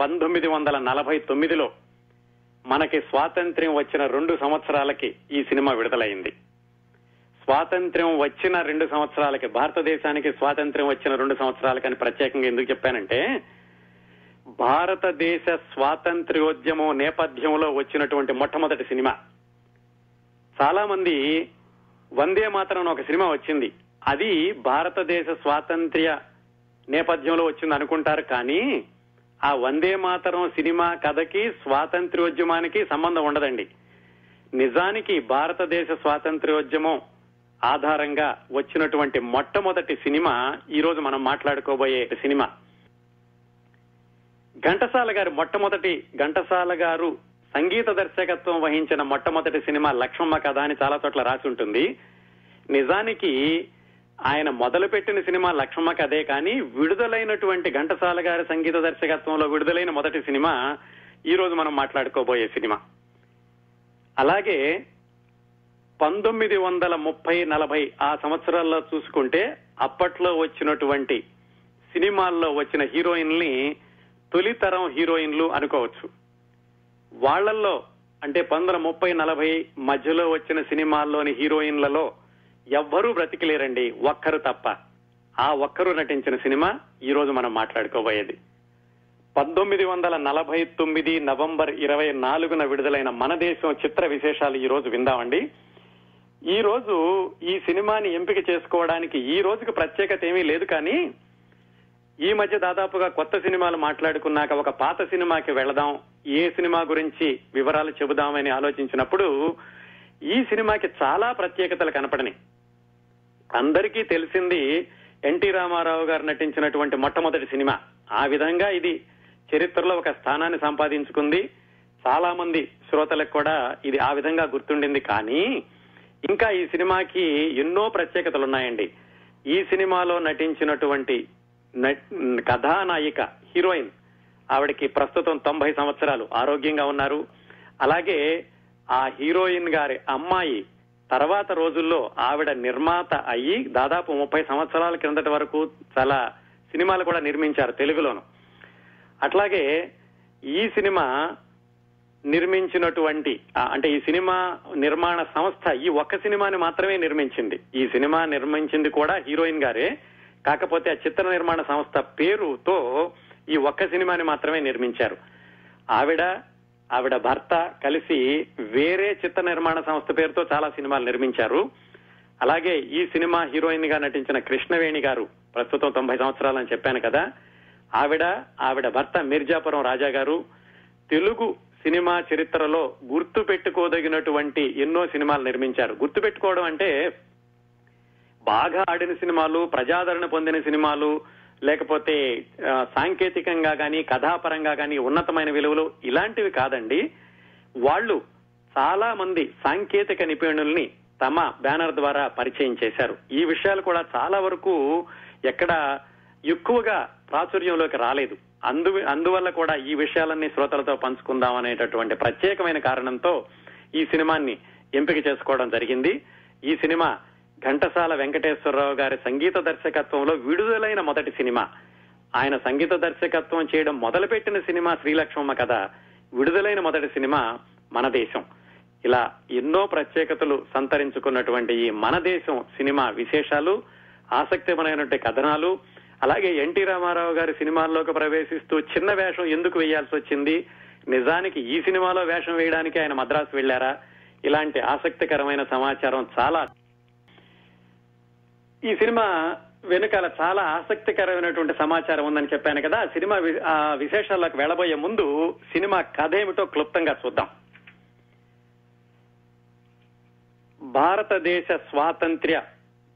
పంతొమ్మిది వందల నలభై తొమ్మిదిలో మనకి స్వాతంత్ర్యం వచ్చిన రెండు సంవత్సరాలకి ఈ సినిమా విడుదలైంది. స్వాతంత్ర్యం వచ్చిన రెండు సంవత్సరాలకి భారతదేశానికి స్వాతంత్ర్యం వచ్చిన రెండు సంవత్సరాలకి అని ప్రత్యేకంగా ఎందుకు చెప్పానంటే భారతదేశ స్వాతంత్ర్యోద్యమం నేపథ్యంలో వచ్చినటువంటి మొట్టమొదటి సినిమా. చాలా మంది వందే మాత్రం ఒక సినిమా వచ్చింది. అది భారతదేశ స్వాతంత్ర్య నేపథ్యంలో వచ్చింది అనుకుంటారు కానీ ఆ వందే మాతరం సినిమా కథకి స్వాతంత్ర్యోద్యమానికి సంబంధం ఉండదండి. నిజానికి భారతదేశ స్వాతంత్ర్యోద్యమం ఆధారంగా వచ్చినటువంటి మొట్టమొదటి సినిమా ఈ రోజు మనం మాట్లాడుకోబోయే సినిమా. ఘంటసాల గారు మొట్టమొదటి ఘంటసాల గారు సంగీత దర్శకత్వం వహించిన మొట్టమొదటి సినిమా లక్ష్మమ్మ కథ అని చాలా చోట్ల రాసి ఉంటుంది. నిజానికి ఆయన మొదలుపెట్టిన సినిమా లక్ష్మ కథే కానీ విడుదలైనటువంటి ఘంటసాల గారి సంగీత దర్శకత్వంలో విడుదలైన మొదటి సినిమా ఈ రోజు మనం మాట్లాడుకోబోయే సినిమా. అలాగే పంతొమ్మిది వందల ముప్పై నలభై ఆ సంవత్సరాల్లో చూసుకుంటే అప్పట్లో వచ్చినటువంటి సినిమాల్లో వచ్చిన హీరోయిన్ల్ని తొలితరం హీరోయిన్లు అనుకోవచ్చు. వాళ్ళల్లో అంటే పంతొమ్మిది ముప్పై నలభై మధ్యలో వచ్చిన సినిమాల్లోని హీరోయిన్లలో ఎవ్వరూ బ్రతికిలేరండి ఒక్కరు తప్ప. ఆ ఒక్కరు నటించిన సినిమా ఈ రోజు మనం మాట్లాడుకోబోయేది. పంతొమ్మిది వందల నలభై తొమ్మిది నవంబర్ ఇరవై నాలుగున విడుదలైన మన దేశం చిత్ర విశేషాలు ఈ రోజు విందామండి. ఈ రోజు ఈ సినిమాని ఎంపిక చేసుకోవడానికి ఈ రోజుకి ప్రత్యేకత ఏమీ లేదు కానీ ఈ మధ్య దాదాపుగా కొత్త సినిమాలు మాట్లాడుకున్నాక ఒక పాత సినిమాకి వెళదాం ఏ సినిమా గురించి వివరాలు చెబుదామని ఆలోచించినప్పుడు ఈ సినిమాకి చాలా ప్రత్యేకతలు కనపడని అందరికీ తెలిసింది ఎన్టీ రామారావు గారు నటించినటువంటి మొట్టమొదటి సినిమా. ఆ విధంగా ఇది చరిత్రలో ఒక స్థానాన్ని సంపాదించుకుంది. చాలా మంది శ్రోతలకు కూడా ఇది ఆ విధంగా గుర్తుండింది. కానీ ఇంకా ఈ సినిమాకి ఎన్నో ప్రత్యేకతలు ఉన్నాయండి. ఈ సినిమాలో నటించినటువంటి కథానాయిక హీరోయిన్ ఆవిడకి ప్రస్తుతం తొంభై సంవత్సరాలు ఆరోగ్యంగా ఉన్నారు. అలాగే ఆ హీరోయిన్ గారి అమ్మాయి తర్వాత రోజుల్లో ఆవిడ నిర్మాత అయ్యి దాదాపు ముప్పై సంవత్సరాల కిందటి వరకు చాలా సినిమాలు కూడా నిర్మించారు తెలుగులోను. అట్లాగే ఈ సినిమా నిర్మించినటువంటి అంటే ఈ సినిమా నిర్మాణ సంస్థ ఈ ఒక్క సినిమాని మాత్రమే నిర్మించింది. ఈ సినిమా నిర్మించింది కూడా హీరోయిన్ గారే. కాకపోతే ఆ చిత్ర నిర్మాణ సంస్థ పేరుతో ఈ ఒక్క సినిమాని మాత్రమే నిర్మించారు. ఆవిడ ఆవిడ భర్త కలిసి వేరే చిత్ర నిర్మాణ సంస్థ పేరుతో చాలా సినిమాలు నిర్మించారు. అలాగే ఈ సినిమా హీరోయిన్గా నటించిన కృష్ణవేణి గారు ప్రస్తుతం తొంభై సంవత్సరాలని చెప్పాను కదా. ఆవిడ ఆవిడ భర్త మిర్జాపురం రాజా గారు తెలుగు సినిమా చరిత్రలో గుర్తు పెట్టుకోదగినటువంటి ఎన్నో సినిమాలు నిర్మించారు. గుర్తు పెట్టుకోవడం అంటే బాగా ఆడిన సినిమాలు ప్రజాదరణ పొందిన సినిమాలు లేకపోతే సాంకేతికంగా కానీ కథాపరంగా కానీ ఉన్నతమైన విలువలు ఇలాంటివి కాదండి. వాళ్ళు చాలా మంది సాంకేతిక నిపుణుల్ని తమ బ్యానర్ ద్వారా పరిచయం చేశారు. ఈ విషయాలు కూడా చాలా వరకు ఎక్కడ ఎక్కువగా ప్రాచుర్యంలోకి రాలేదు. అందు అందువల్ల కూడా ఈ విషయాలన్నీ శ్రోతలతో పంచుకుందాం అనేటటువంటి ప్రత్యేకమైన కారణంతో ఈ సినిమాని ఎంపిక చేసుకోవడం జరిగింది. ఈ సినిమా ఘంటసాల వెంకటేశ్వరరావు గారి సంగీత దర్శకత్వంలో విడుదలైన మొదటి సినిమా. ఆయన సంగీత దర్శకత్వం చేయడం మొదలుపెట్టిన సినిమా శ్రీలక్ష్మమ్మ కథ. విడుదలైన మొదటి సినిమా మన దేశం. ఇలా ఎన్నో ప్రత్యేకతలు సంతరించుకున్నటువంటి ఈ మన దేశం సినిమా విశేషాలు ఆసక్తికరమైనటువంటి కథనాలు అలాగే ఎన్టీ రామారావు గారి సినిమాల్లోకి ప్రవేశిస్తూ చిన్న వేషం ఎందుకు వేయాల్సి వచ్చింది? నిజానికి ఈ సినిమాలో వేషం వేయడానికి ఆయన మద్రాసు వెళ్ళారా ఇలాంటి ఆసక్తికరమైన సమాచారం చాలా ఈ సినిమా వెనుకాల చాలా ఆసక్తికరమైనటువంటి సమాచారం ఉందని చెప్పాను కదా. సినిమా ఆ విశేషాలకు వెళ్ళబోయే ముందు సినిమా కథ ఏమిటో క్లుప్తంగా చూద్దాం. భారతదేశ స్వాతంత్ర్య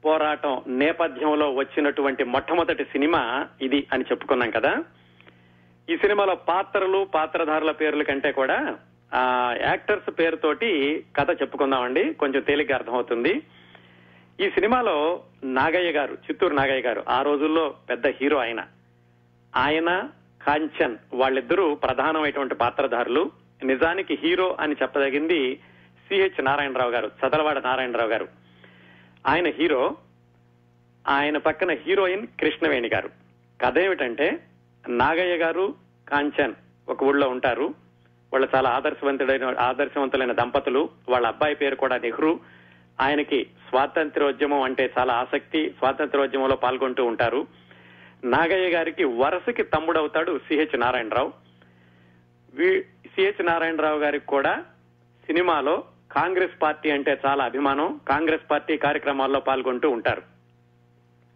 పోరాటం నేపథ్యంలో వచ్చినటువంటి మొట్టమొదటి సినిమా ఇది అని చెప్పుకున్నాం కదా. ఈ సినిమాలో పాత్రలు పాత్రధారుల పేర్ల కంటే కూడా ఆ యాక్టర్స్ పేరుతోటి కథ చెప్పుకుందామండి. కొంచెం తేలిగ్గా అర్థమవుతుంది. ఈ సినిమాలో నాగయ్య గారు చిత్తూరు నాగయ్య గారు ఆ రోజుల్లో పెద్ద హీరో ఆయన. ఆయన కాంచన్ వాళ్ళిద్దరూ ప్రధానమైనటువంటి పాత్రధారులు. నిజానికి హీరో అని చెప్పదగింది సిహెచ్ నారాయణరావు గారు చదలవాడ నారాయణరావు గారు. ఆయన హీరో ఆయన పక్కన హీరోయిన్ కృష్ణవేణి గారు. కథ ఏమిటంటే నాగయ్య గారు కాంచన్ ఒక ఊళ్ళో ఉంటారు. వాళ్ళు చాలా ఆదర్శవంతుడైన ఆదర్శవంతులైన దంపతులు. వాళ్ళ అబ్బాయి పేరు కూడా నెహ్రూ. ఆయనకి స్వాతంత్ర్యోద్యమం అంటే చాలా ఆసక్తి. స్వాతంత్ర్యోద్యమంలో పాల్గొంటూ ఉంటారు. నాగయ్య గారికి వరసకి తమ్ముడవుతాడు సిహెచ్ నారాయణరావు. సిహెచ్ నారాయణరావు గారికి కూడా సినిమాలో కాంగ్రెస్ పార్టీ అంటే చాలా అభిమానం. కాంగ్రెస్ పార్టీ కార్యక్రమాల్లో పాల్గొంటూ ఉంటారు.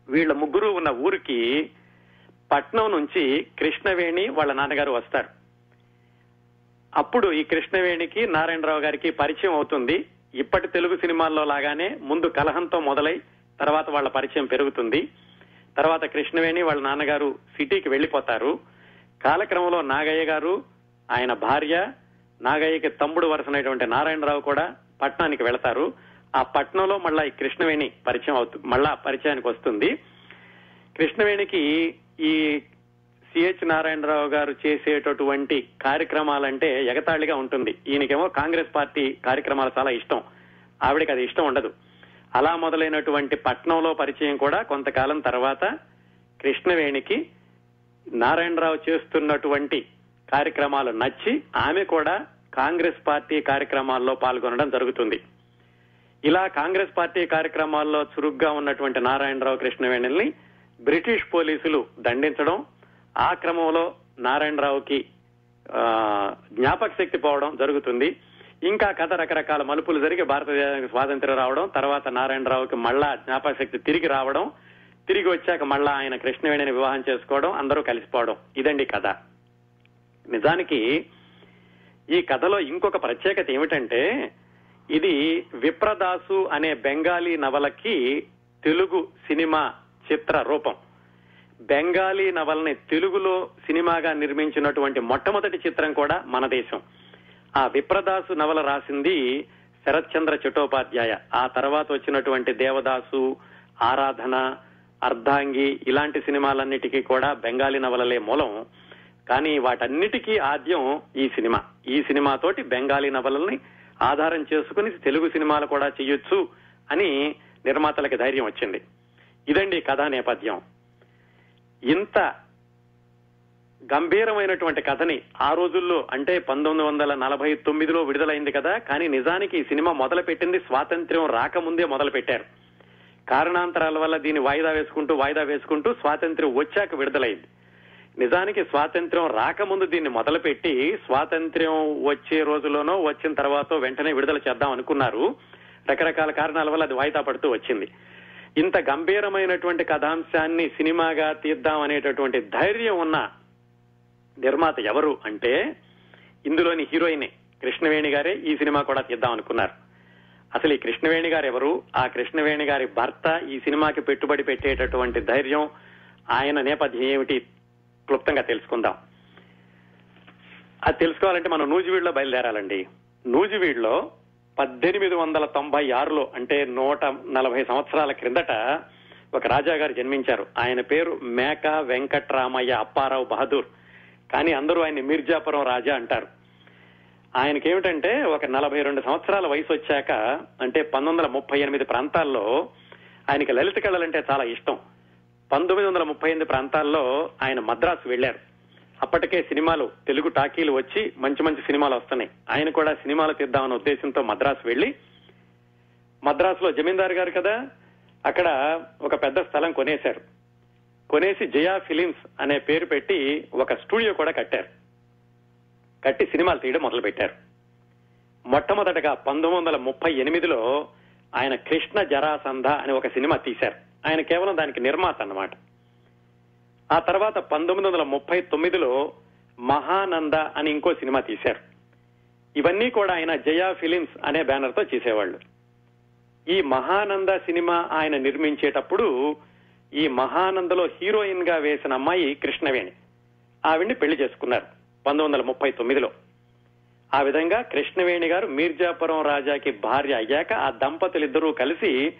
వీళ్ళ ముగ్గురు ఉన్న ఊరికి పట్నం నుంచి కృష్ణవేణి వాళ్ళ నాన్నగారు వస్తారు. అప్పుడు ఈ కృష్ణవేణికి నారాయణరావు గారికి పరిచయం అవుతుంది. ఇప్పటి తెలుగు సినిమాల్లో లాగానే ముందు కలహంతో మొదలై తర్వాత వాళ్ళ పరిచయం పెరుగుతుంది. తర్వాత కృష్ణవేణి వాళ్ళ నాన్నగారు సిటీకి వెళ్ళిపోతారు కాలక్రమంలో నాగయ్య గారు ఆయన భార్య నాగయ్యకి తమ్ముడు వరుసనైనటువంటి నారాయణరావు కూడా పట్నానికి వెళతారు. ఆ పట్నంలో మళ్ళా ఈ కృష్ణవేణి పరిచయం అవుతుంది మళ్ళా పరిచయానికి వస్తుంది. కృష్ణవేణికి ఈ సిహెచ్ నారాయణరావు గారు చేసేటటువంటి కార్యక్రమాలంటే ఎగతాళిగా ఉంటుంది. ఈయనకేమో కాంగ్రెస్ పార్టీ కార్యక్రమాలు చాలా ఇష్టం. ఆవిడకి అది ఇష్టం ఉండదు. అలా మొదలైనటువంటి పట్నంలో పరిచయం కూడా కొంతకాలం తర్వాత కృష్ణవేణికి నారాయణరావు చేస్తున్నటువంటి కార్యక్రమాలు నచ్చి ఆమె కూడా కాంగ్రెస్ పార్టీ కార్యక్రమాల్లో పాల్గొనడం జరుగుతుంది. ఇలా కాంగ్రెస్ పార్టీ కార్యక్రమాల్లో చురుగ్గా ఉన్నటువంటి నారాయణరావు కృష్ణవేణిల్ని బ్రిటిష్ పోలీసులు దండించడం ఆ క్రమంలో నారాయణరావుకి జ్ఞాపక శక్తి పోవడం జరుగుతుంది. ఇంకా కథ రకరకాల మలుపులు జరిగి భారతదేశానికి స్వాతంత్ర్యం రావడం తర్వాత నారాయణరావుకి మళ్ళా జ్ఞాపక శక్తి తిరిగి రావడం తిరిగి వచ్చాక మళ్ళా ఆయన కృష్ణవేణిని వివాహం చేసుకోవడం అందరూ కలిసిపోవడం. ఇదండి కథ. నిజానికి ఈ కథలో ఇంకొక ప్రత్యేకత ఏమిటంటే ఇది విప్రదాసు అనే బెంగాలీ నవలకి తెలుగు సినిమా చిత్ర రూపం. బెంగాలీ నవల్ని తెలుగులో సినిమాగా నిర్మించినటువంటి మొట్టమొదటి చిత్రం కూడా మన దేశం. ఆ విప్రదాసు నవల రాసింది శరత్చంద్ర చట్టోపాధ్యాయ. ఆ తర్వాత వచ్చినటువంటి దేవదాసు ఆరాధన అర్ధాంగి ఇలాంటి సినిమాలన్నిటికీ కూడా బెంగాలీ నవలలే మూలం. కానీ వాటన్నిటికీ ఆద్యం ఈ సినిమా. ఈ సినిమాతోటి బెంగాలీ నవలల్ని ఆధారం చేసుకుని తెలుగు సినిమాలు కూడా చేయొచ్చు అని నిర్మాతలకి ధైర్యం వచ్చింది. ఇదండి కథా నేపథ్యం. ఇంత గంభీరమైనటువంటి కథని ఆ రోజుల్లో అంటే పంతొమ్మిది వందల నలభై తొమ్మిదిలో విడుదలైంది కదా కానీ నిజానికి ఈ సినిమా మొదలు పెట్టింది స్వాతంత్ర్యం రాకముందే మొదలు పెట్టారు కారణాంతరాల వల్ల దీన్ని వాయిదా వేసుకుంటూ వాయిదా వేసుకుంటూ స్వాతంత్ర్యం వచ్చాక విడుదలైంది. నిజానికి స్వాతంత్ర్యం రాకముందు దీన్ని మొదలుపెట్టి స్వాతంత్ర్యం వచ్చే రోజులోనో వచ్చిన తర్వాత వెంటనే విడుదల చేద్దాం అనుకున్నారు. రకరకాల కారణాల వల్ల అది వాయిదా పడుతూ వచ్చింది. ఇంత గంభీరమైనటువంటి కథాంశాన్ని సినిమాగా తీద్దాం అనేటటువంటి ధైర్యం ఉన్న నిర్మాత ఎవరు అంటే ఇందులోని హీరోయినే కృష్ణవేణి గారే ఈ సినిమా కూడా తీద్దాం అనుకున్నారు అసలు ఈ కృష్ణవేణి గారు ఎవరు? ఆ కృష్ణవేణి గారి భర్త ఈ సినిమాకి పెట్టుబడి పెట్టేటటువంటి ధైర్యం ఆయన నేపథ్యం ఏమిటి క్లుప్తంగా తెలుసుకుందాం. అది తెలుసుకోవాలంటే మనం నూజివీడులో బయలుదేరాలండి. నూజివీడులో పద్దెనిమిది వందల తొంభై ఆరులో అంటే నూట నలభై సంవత్సరాల క్రిందట ఒక రాజా గారు జన్మించారు. ఆయన పేరు మేక వెంకట్రామయ్య అప్పారావు బహదూర్. కానీ అందరూ ఆయన మిర్జాపురం రాజా అంటారు. ఆయనకేమిటంటే ఒక నలభై రెండు సంవత్సరాల వయసు వచ్చాక అంటే పంతొమ్మిది వందల ముప్పై ఎనిమిది ప్రాంతాల్లో ఆయనకి లలిత కళలంటే చాలా ఇష్టం. పంతొమ్మిది వందల ముప్పై ఎనిమిది ప్రాంతాల్లో ఆయన మద్రాసు వెళ్ళారు అప్పటికే సినిమాలు తెలుగు టాకీలు వచ్చి మంచి మంచి సినిమాలు వస్తున్నాయి. ఆయన కూడా సినిమాలు తీద్దామన్న ఉద్దేశంతో మద్రాసు వెళ్ళి మద్రాసులో జమీందారు గారు కదా అక్కడ ఒక పెద్ద స్థలం కొనేశారు. కొనేసి జయా ఫిలిమ్స్ అనే పేరు పెట్టి ఒక స్టూడియో కూడా కట్టారు. కట్టి సినిమాలు తీయడం మొదలు పెట్టారు మొట్టమొదటగా పంతొమ్మిది వందల ముప్పై ఎనిమిదిలో ఆయన కృష్ణ జరాసంధ అని ఒక సినిమా తీశారు. ఆయన కేవలం దానికి నిర్మాత అన్నమాట. ఆ తర్వాత పంతొమ్మిది వందల ముప్పై తొమ్మిదిలో మహానంద అని ఇంకో సినిమా తీశారు. ఇవన్నీ కూడా ఆయన జయా ఫిలిమ్స్ అనే బ్యానర్తో చేసేవాళ్ళు. ఈ మహానంద సినిమా ఆయన నిర్మించేటప్పుడు ఈ మహానందలో హీరోయిన్గా వేసిన అమ్మాయి కృష్ణవేణి. ఆవిడ్ని పెళ్ళి చేసుకున్నారు పంతొమ్మిది వందల ముప్పై తొమ్మిదిలో. ఆ విధంగా కృష్ణవేణి గారు మీర్జాపురం రాజాకి భార్య అయ్యాక ఆ దంపతులిద్దరూ కలిసి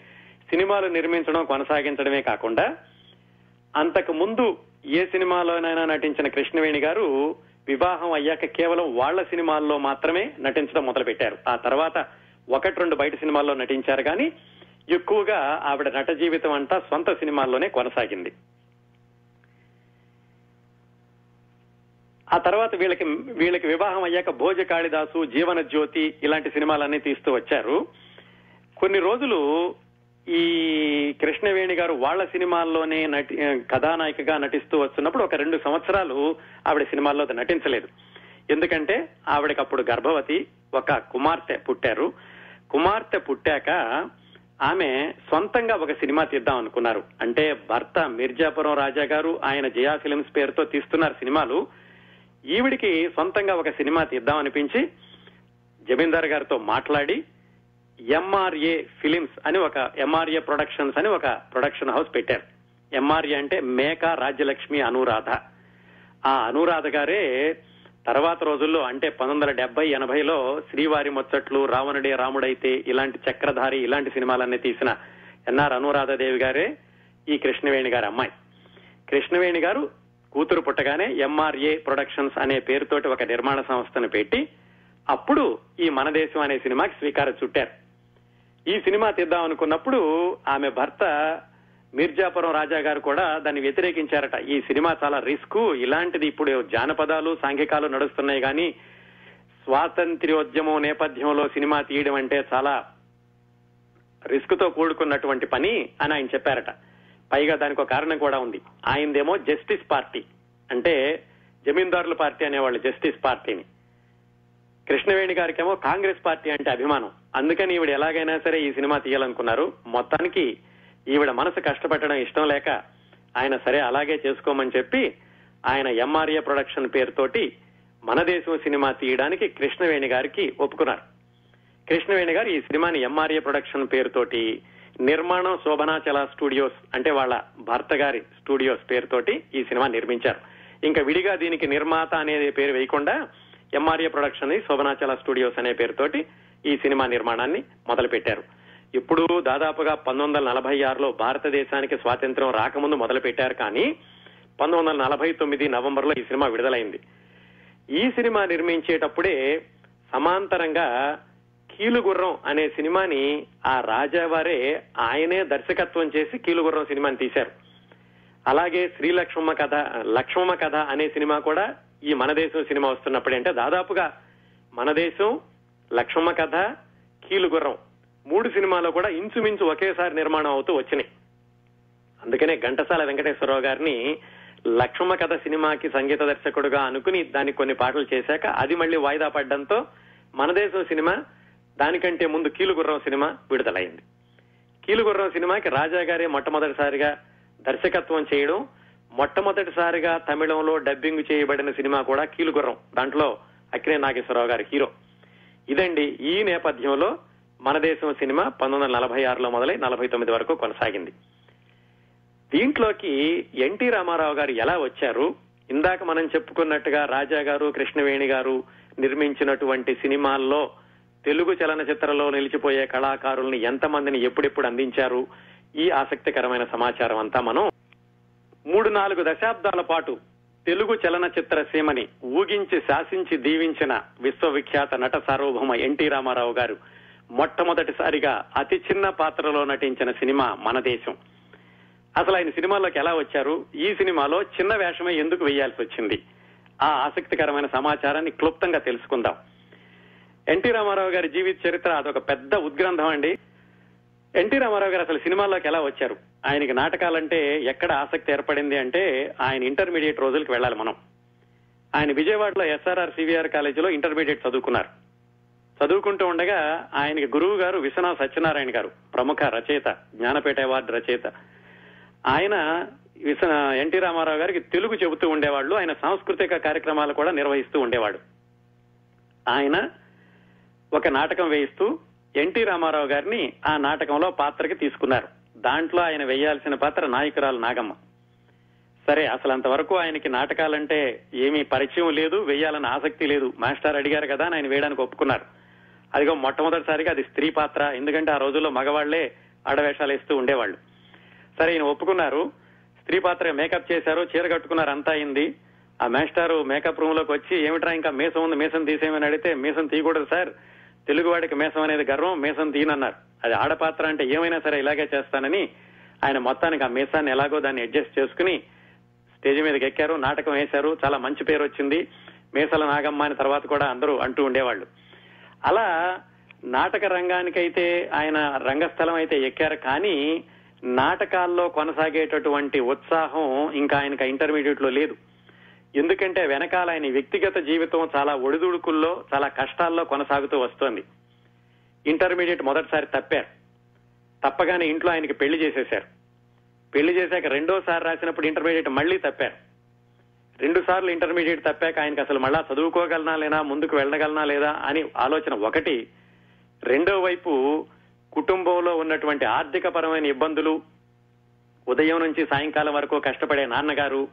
సినిమాలు నిర్మించడం కొనసాగించడమే కాకుండా అంతకు ముందు ఏ సినిమాలోనైనా నటించిన కృష్ణవేణి గారు వివాహం అయ్యాక కేవలం వాళ్ళ సినిమాల్లో మాత్రమే నటించడం మొదలుపెట్టారు. ఆ తర్వాత ఒకటి రెండు బయట సినిమాల్లో నటించారు కానీ ఎక్కువగా ఆవిడ నట జీవితం అంతా సొంత సినిమాల్లోనే కొనసాగింది. ఆ తర్వాత వీళ్ళకి వీళ్ళకి వివాహం అయ్యాక భోజ కాళిదాసు జీవన జ్యోతి ఇలాంటి సినిమాలన్నీ తీస్తూ వచ్చారు. కొన్ని రోజులు ఈ కృష్ణవేణి గారు వాళ్ళ సినిమాల్లోనే నటి కథానాయికగా నటిస్తూ వస్తున్నప్పుడు ఒక రెండు సంవత్సరాలు ఆవిడ సినిమాల్లో నటించలేదు. ఎందుకంటే ఆవిడకి అప్పుడు గర్భవతి ఒక కుమార్తె పుట్టారు. కుమార్తె పుట్టాక ఆమె సొంతంగా ఒక సినిమా తీద్దాం అనుకున్నారు. అంటే భర్త మిర్జాపురం రాజా గారు ఆయన జయా ఫిలిమ్స్ పేరుతో తీస్తున్నారు సినిమాలు. ఈవిడికి సొంతంగా ఒక సినిమా తీద్దాం అనిపించి జమీందార్ గారితో మాట్లాడి ఎంఆర్ఏ ఫిలిమ్స్ అని ఒక ఎంఆర్ఏ ప్రొడక్షన్స్ అని ఒక ప్రొడక్షన్ హౌస్ పెట్టారు. ఎంఆర్ఏ అంటే మేక రాజ్యలక్ష్మి అనురాధ. ఆ అనురాధ గారే తర్వాత రోజుల్లో అంటే పంతొమ్మిది వందల డెబ్బై ఎనభైలో శ్రీవారి ముచ్చట్లు రావణుడే రాముడైతే ఇలాంటి చక్రధారి ఇలాంటి సినిమాలన్నీ తీసిన ఎన్ఆర్ అనురాధదేవి గారే ఈ కృష్ణవేణి గారి అమ్మాయి. కృష్ణవేణి గారు కూతురు పుట్టగానే ఎంఆర్ఏ ప్రొడక్షన్స్ అనే పేరుతోటి ఒక నిర్మాణ సంస్థను పెట్టి అప్పుడు ఈ మన దేశం అనే సినిమాకి శ్రీకారం చుట్టారు. ఈ సినిమా తీద్దాం అనుకున్నప్పుడు ఆమె భర్త మీర్జాపురం రాజా గారు కూడా దాన్ని వ్యతిరేకించారట. ఈ సినిమా చాలా రిస్క్. ఇలాంటిది ఇప్పుడు జానపదాలు సాంఘికాలు నడుస్తున్నాయి కానీ స్వాతంత్ర్యోద్యమం నేపథ్యంలో సినిమా తీయడం అంటే చాలా రిస్క్తో కూడుకున్నటువంటి పని అని ఆయన చెప్పారట. పైగా దానికి ఒక కారణం కూడా ఉంది. ఆయనదేమో జస్టిస్ పార్టీ. అంటే జమీందారుల పార్టీ అనేవాళ్ళు జస్టిస్ పార్టీని. కృష్ణవేణి గారికేమో కాంగ్రెస్ పార్టీ అంటే అభిమానం. అందుకని ఈవిడ ఎలాగైనా సరే ఈ సినిమా తీయాలనుకున్నారు. మొత్తానికి ఈవిడ మనసు కష్టపెట్టడం ఇష్టం లేక ఆయన సరే అలాగే చేసుకోమని చెప్పి ఆయన ఎంఆర్ఏ ప్రొడక్షన్ పేరుతోటి మన దేశం సినిమా తీయడానికి కృష్ణవేణి గారికి ఒప్పుకున్నారు. కృష్ణవేణి గారు ఈ సినిమాని ఎంఆర్ఏ ప్రొడక్షన్ పేరుతోటి నిర్మాణం శోభనాచల స్టూడియోస్ అంటే వాళ్ళ భర్త గారి స్టూడియోస్ పేరుతోటి ఈ సినిమా నిర్మించారు. ఇంకా విడిగా దీనికి నిర్మాత అనేది పేరు వేయకుండా ఎంఆర్ఏ ప్రొడక్షన్ శోభనాచల స్టూడియోస్ అనే పేరుతోటి ఈ సినిమా నిర్మాణాన్ని మొదలుపెట్టారు. ఇప్పుడు దాదాపుగా పంతొమ్మిది వందల నలభై ఆరులో భారతదేశానికి స్వాతంత్ర్యం రాకముందు మొదలుపెట్టారు కానీ పంతొమ్మిది వందల నలభై తొమ్మిది నవంబర్లో ఈ సినిమా విడుదలైంది. ఈ సినిమా నిర్మించేటప్పుడే సమాంతరంగా కీలుగుర్రం అనే సినిమాని ఆ రాజావారే ఆయనే దర్శకత్వం చేసి కీలుగుర్రం సినిమాని తీశారు. అలాగే శ్రీలక్ష్మమ్మ కథ లక్ష్మమ్మ కథ అనే సినిమా కూడా ఈ మన దేశం సినిమా వస్తున్నప్పుడే అంటే దాదాపుగా మన దేశం లక్ష్మమ్మ కథ కీలుగుర్రం మూడు సినిమాలు కూడా ఇంచుమించు ఒకేసారి నిర్మాణం అవుతూ వచ్చినాయి. అందుకనే ఘంటసాల వెంకటేశ్వరరావు గారిని లక్ష్మ కథ సినిమాకి సంగీత దర్శకుడుగా అనుకుని దానికి కొన్ని పాటలు చేశాక అది మళ్ళీ వాయిదా పడ్డంతో మన దేశం సినిమా దానికంటే ముందు కీలుగుర్రం సినిమా విడుదలైంది. కీలుగుర్రం సినిమాకి రాజా గారే మొట్టమొదటిసారిగా దర్శకత్వం చేయడం మొట్టమొదటిసారిగా తమిళంలో డబ్బింగ్ చేయబడిన సినిమా కూడా కీలుగుర్రం దాంట్లో అక్కినే నాగేశ్వరరావు గారి హీరో. ఇదండి ఈ నేపథ్యంలో మన దేశం సినిమా పంతొమ్మిది వందల నలభై ఆరులో మొదలై నలభై తొమ్మిది వరకు కొనసాగింది. దీంట్లోకి ఎన్టీ రామారావు గారు ఎలా వచ్చారు? ఇందాక మనం చెప్పుకున్నట్టుగా రాజా గారు కృష్ణవేణి గారు నిర్మించినటువంటి సినిమాల్లో తెలుగు చలనచిత్రంలో నిలిచిపోయే కళాకారుల్ని ఎంతమందిని ఎప్పుడెప్పుడు అందించారు? ఈ ఆసక్తికరమైన సమాచారం అంతా మనం నాలుగు దశాబ్దాల పాటు తెలుగు చలనచిత్ర సీమని ఊగించి శాసించి దీవించిన విశ్వవిఖ్యాత నట సార్వభౌమ ఎన్టీ రామారావు గారు మొట్టమొదటిసారిగా అతి చిన్న పాత్రలో నటించిన సినిమా మన దేశం. అసలు ఆయన సినిమాలోకి ఎలా వచ్చారు? ఈ సినిమాలో చిన్న వేషమే ఎందుకు వేయాల్సి వచ్చింది? ఆ ఆసక్తికరమైన సమాచారాన్ని క్లుప్తంగా తెలుసుకుందాం. ఎన్టీ రామారావు గారి జీవిత చరిత్ర అదొక పెద్ద ఉద్గ్రంథం అండి. ఎన్టీ రామారావు గారు అసలు సినిమాల్లోకి ఎలా వచ్చారు? ఆయనకి నాటకాలంటే ఎక్కడ ఆసక్తి ఏర్పడింది అంటే ఆయన ఇంటర్మీడియట్ రోజులకు వెళ్ళాలి మనం. ఆయన విజయవాడలో ఎస్ఆర్ఆర్ సివిఆర్ కాలేజీలో ఇంటర్మీడియట్ చదువుకున్నారు. చదువుకుంటూ ఉండగా ఆయనకి గురువు గారు విశ్వనాథ్ సత్యనారాయణ గారు ప్రముఖ రచయిత జ్ఞానపేట అవార్డు రచయిత. ఆయన విశ్వ ఎన్టీ రామారావు గారికి తెలుగు చెబుతూ ఉండేవాళ్ళు ఆయన సాంస్కృతిక కార్యక్రమాలు కూడా నిర్వహిస్తూ ఉండేవాడు. ఆయన ఒక నాటకం వేయిస్తూ ఎన్టీ రామారావు గారిని ఆ నాటకంలో పాత్రకి తీసుకున్నారు. దాంట్లో ఆయన వేయాల్సిన పాత్ర నాయకురాలు నాగమ్మ. సరే అసలు అంతవరకు ఆయనకి నాటకాలంటే ఏమీ పరిచయం లేదు వేయాలని ఆసక్తి లేదు. మాస్టర్ అడిగారు కదా అని ఆయన వేయడానికి ఒప్పుకున్నారు. అదిగో మొట్టమొదటిసారిగా అది స్త్రీ పాత్ర. ఎందుకంటే ఆ రోజుల్లో మగవాళ్ళే ఆడవేషాలు వేస్తూ ఉండేవాళ్ళు. సరే ఈయన ఒప్పుకున్నారు. స్త్రీ పాత్ర మేకప్ చేశారు చీర కట్టుకున్నారు అంతా అయింది. ఆ మేస్టారు మేకప్ రూమ్లోకి వచ్చి ఏమిట్రా ఇంకా మీసం ఉంది? మీసం తీసేయమని అడిగితే మీసం తీయకూడదు సార్. తెలుగువాడికి మీసం అనేది గర్వం మీసం తీయనన్నారు అది ఆడపాత్ర అంటే ఏమైనా సరే ఇలాగే చేస్తానని ఆయన మొత్తానికి ఆ మీసాన్ని ఎలాగో దాన్ని అడ్జస్ట్ చేసుకుని స్టేజ్ మీదకి ఎక్కారు నాటకం వేశారు చాలా మంచి పేరు వచ్చింది. మేసల నాగమ్మ అని తర్వాత కూడా అందరూ అంటూ ఉండేవాళ్ళు. అలా నాటక రంగానికైతే ఆయన రంగస్థలం అయితే ఎక్కారు కానీ నాటకాల్లో కొనసాగేటటువంటి ఉత్సాహం ఇంకా ఆయనకి ఇంటర్మీడియట్లో లేదు. ఎందుకంటే వెనకాల ఆయన వ్యక్తిగత జీవితం చాలా ఒడిదుడుకుల్లో చాలా కష్టాల్లో కొనసాగుతూ వస్తోంది. ఇంటర్మీడియట్ మొదటిసారి తప్పారు. తప్పగానే ఇంట్లో ఆయనకి పెళ్ళి చేసేశారు. పెళ్ళి చేశాక రెండోసారి రాసినప్పుడు ఇంటర్మీడియట్ మళ్ళీ తప్పారు. రెండు సార్లు ఇంటర్మీడియట్ తప్పాక ఆయనకి అసలు మళ్ళా చదువుకోగలనా లేదా ముందుకు వెళ్ళగలనా లేదా అని ఆలోచన ఒకటి. రెండో వైపు కుటుంబంలో ఉన్నటువంటి ఆర్థిక పరమైన ఇబ్బందులు ఉదయం నుంచి సాయంకాలం వరకు కష్టపడే నాన్నగారు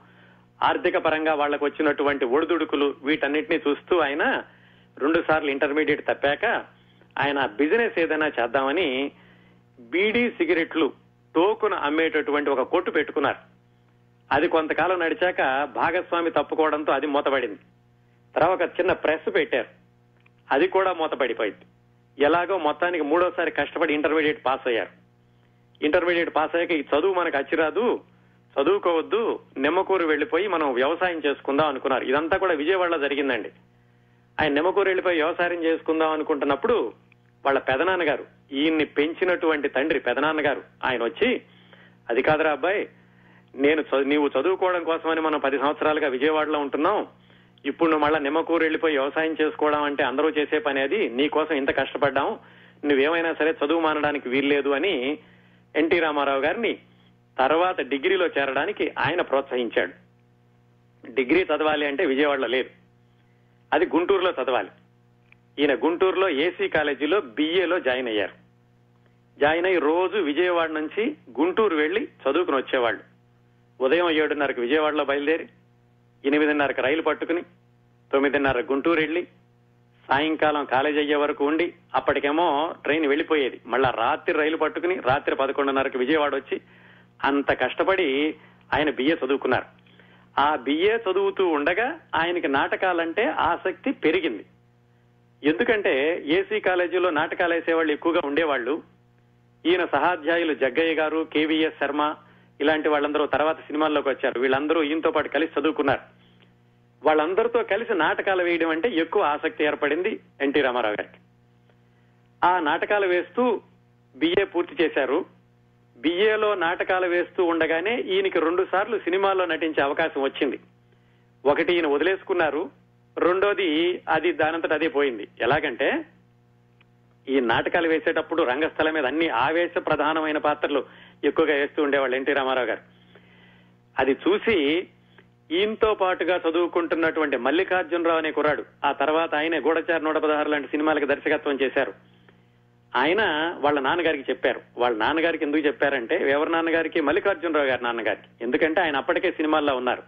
ఆర్థిక పరంగా వాళ్ళకు వచ్చినటువంటి ఒడిదుడుకులు వీటన్నిటిని చూస్తూ ఆయన రెండు సార్లు ఇంటర్మీడియట్ తప్పాక ఆయన బిజినెస్ ఏదైనా చేద్దామని బీడీ సిగరెట్లు టోకున అమ్మేటటువంటి ఒక కొట్టు పెట్టుకున్నారు. అది కొంతకాలం నడిచాక భాగస్వామి తప్పుకోవడంతో అది మూతపడింది. తర్వాత ఒక చిన్న ప్రెస్ పెట్టారు. అది కూడా మూతపడిపోయింది. ఎలాగో మొత్తానికి మూడోసారి కష్టపడి ఇంటర్మీడియట్ పాస్ అయ్యారు. ఇంటర్మీడియట్ పాస్ అయ్యాక ఈ చదువు మనకు అచ్చిరాదు. చదువుకోవద్దు నిమ్మకూరు వెళ్ళిపోయి మనం వ్యవసాయం చేసుకుందాం అనుకున్నారు. ఇదంతా కూడా విజయవాడలో జరిగిందండి. ఆయన నిమ్మకూరు వెళ్ళిపోయి వ్యవసాయం చేసుకుందాం అనుకుంటున్నప్పుడు వాళ్ళ పెదనాన్నగారు ఈయన్ని పెంచినటువంటి తండ్రి పెదనాన్నగారు ఆయన వచ్చి అది కాదురా అబ్బాయి నేను నీవు చదువుకోవడం కోసమని మనం పది సంవత్సరాలుగా విజయవాడలో ఉంటున్నాం. ఇప్పుడు నువ్వు మళ్ళా నిమ్మకూరు వెళ్ళిపోయి వ్యవసాయం చేసుకోవడం అంటే అందరూ చేసే పని అది. నీ కోసం ఇంత కష్టపడ్డాం. నువ్వేమైనా సరే చదువు మానడానికి వీల్లేదు అని ఎన్టీ రామారావు గారిని తర్వాత డిగ్రీలో చేరడానికి ఆయన ప్రోత్సహించాడు. డిగ్రీ చదవాలి అంటే విజయవాడలో లేదు. అది గుంటూరులో చదవాలి. ఈయన గుంటూరులో ఏసీ కాలేజీలో బీఏలో జాయిన్ అయ్యారు. జాయిన్ అయ్యి రోజు విజయవాడ నుంచి గుంటూరు వెళ్ళి చదువుకుని వచ్చేవాళ్ళు. ఉదయం ఏడున్నరకు విజయవాడలో బయలుదేరి ఎనిమిదిన్నరకు రైలు పట్టుకుని తొమ్మిదిన్నర గుంటూరు వెళ్ళి సాయంకాలం కాలేజ్ అయ్యే వరకు ఉండి అప్పటికేమో ట్రైన్ వెళ్ళిపోయేది మళ్ళా రాత్రి రైలు పట్టుకుని రాత్రి పదకొండున్నరకు విజయవాడ వచ్చి అంత కష్టపడి ఆయన బిఏ చదువుకున్నారు. ఆ బిఏ చదువుతూ ఉండగా ఆయనకి నాటకాలంటే ఆసక్తి పెరిగింది. ఎందుకంటే ఏసీ కాలేజీలో నాటకాలు వేసేవాళ్ళు ఎక్కువగా ఉండేవాళ్ళు. ఈయన సహాధ్యాయులు జగ్గయ్య గారు కేవీఎస్ శర్మ ఇలాంటి వాళ్ళందరూ తర్వాత సినిమాల్లోకి వచ్చారు. వీళ్ళందరూ ఈయనతో పాటు కలిసి చదువుకున్నారు. వాళ్ళందరితో కలిసి నాటకాలు వేయడం అంటే ఎక్కువ ఆసక్తి ఏర్పడింది ఎన్టీ రామారావు గారికి. ఆ నాటకాలు వేస్తూ బిఏ పూర్తి చేశారు. బిఏలో నాటకాలు వేస్తూ ఉండగానే ఈయనకి రెండు సార్లు సినిమాల్లో నటించే అవకాశం వచ్చింది. ఒకటి ఈయన వదిలేసుకున్నారు రెండోది అది దానంతట అదే పోయింది. ఎలాగంటే ఈ నాటకాలు వేసేటప్పుడు రంగస్థలం మీద అన్ని ఆవేశ ప్రధానమైన పాత్రలు ఎక్కువగా వేస్తూ ఉండేవాళ్ళు ఎన్టీ రామారావు గారు. అది చూసి ఈయనతో పాటుగా చదువుకుంటున్నటువంటి మల్లికార్జునరావు అనే కుర్రాడు ఆ తర్వాత ఆయన గూఢచారి నూట పదహారు లాంటి సినిమాలకు దర్శకత్వం చేశారు. ఆయన వాళ్ళ నాన్నగారికి చెప్పారు. వాళ్ళ నాన్నగారికి ఎందుకు చెప్పారంటే ఎవరి నాన్నగారికి? మల్లికార్జునరావు గారి నాన్నగారికి. ఎందుకంటే ఆయన అప్పటికే సినిమాల్లో ఉన్నారు.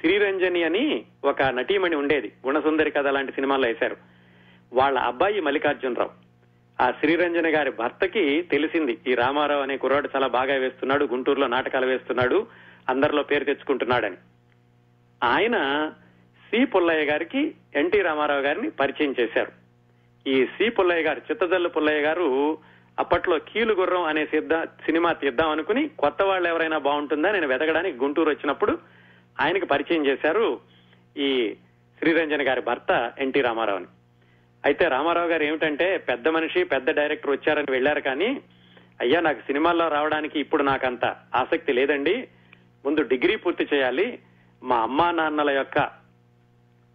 శ్రీరంజని అని ఒక నటీమణి ఉండేది. గుణసుందరి కథ లాంటి సినిమాల్లో వేశారు. వాళ్ళ అబ్బాయి మల్లికార్జునరావు. ఆ శ్రీరంజని గారి భర్తకి తెలిసింది ఈ రామారావు అనే కుర్రాడు చాలా బాగా వేస్తున్నాడు గుంటూరులో నాటకాలు వేస్తున్నాడు అందరిలో పేరు తెచ్చుకుంటున్నాడని. ఆయన సి పుల్లయ్య గారికి ఎన్టీ రామారావు గారిని పరిచయం చేశారు. ఈ సి పుల్లయ్య గారు చిత్తజల్లు పుల్లయ్య గారు అప్పట్లో కీలు గుర్రం అనే సిద్ధ సినిమా తీద్దాం అనుకుని కొత్త వాళ్ళు ఎవరైనా బాగుంటుందా? నేను వెతకడానికి గుంటూరు వచ్చినప్పుడు ఆయనకు పరిచయం చేశారు ఈ శ్రీరంజన్ గారి భర్త ఎన్టీ రామారావుని. అయితే రామారావు గారు ఏమిటంటే పెద్ద మనిషి పెద్ద డైరెక్టర్ వచ్చారని వెళ్ళారు కానీ అయ్యా నాకు సినిమాల్లో రావడానికి ఇప్పుడు నాకంత ఆసక్తి లేదండి. ముందు డిగ్రీ పూర్తి చేయాలి. మా అమ్మా నాన్నల యొక్క